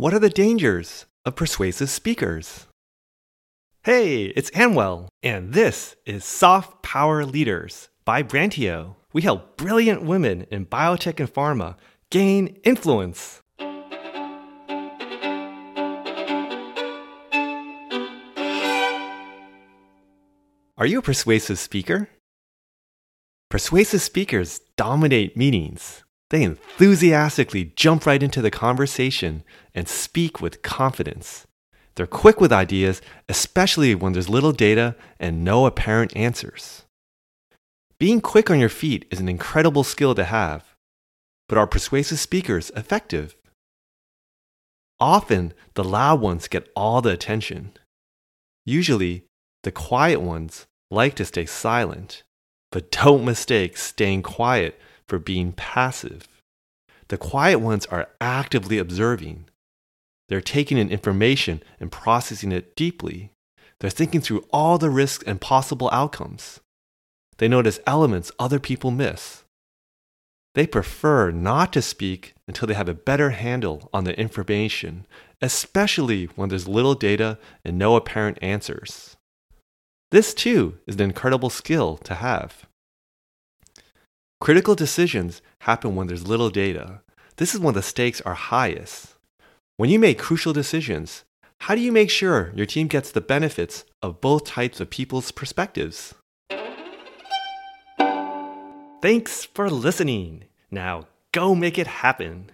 What are the dangers of persuasive speakers? Hey, it's Anwell, and this is Soft Power Leaders by Brantio. We help brilliant women in biotech and pharma gain influence. Are you a persuasive speaker? Persuasive speakers dominate meetings. They enthusiastically jump right into the conversation and speak with confidence. They're quick with ideas, especially when there's little data and no apparent answers. Being quick on your feet is an incredible skill to have, but are persuasive speakers effective? Often, the loud ones get all the attention. Usually, the quiet ones like to stay silent, but don't mistake staying quiet for being passive. The quiet ones are actively observing. They're taking in information and processing it deeply. They're thinking through all the risks and possible outcomes. They notice elements other people miss. They prefer not to speak until they have a better handle on the information, especially when there's little data and no apparent answers. This too is an incredible skill to have. Critical decisions happen when there's little data. This is when the stakes are highest. When you make crucial decisions, how do you make sure your team gets the benefits of both types of people's perspectives? Thanks for listening. Now go make it happen.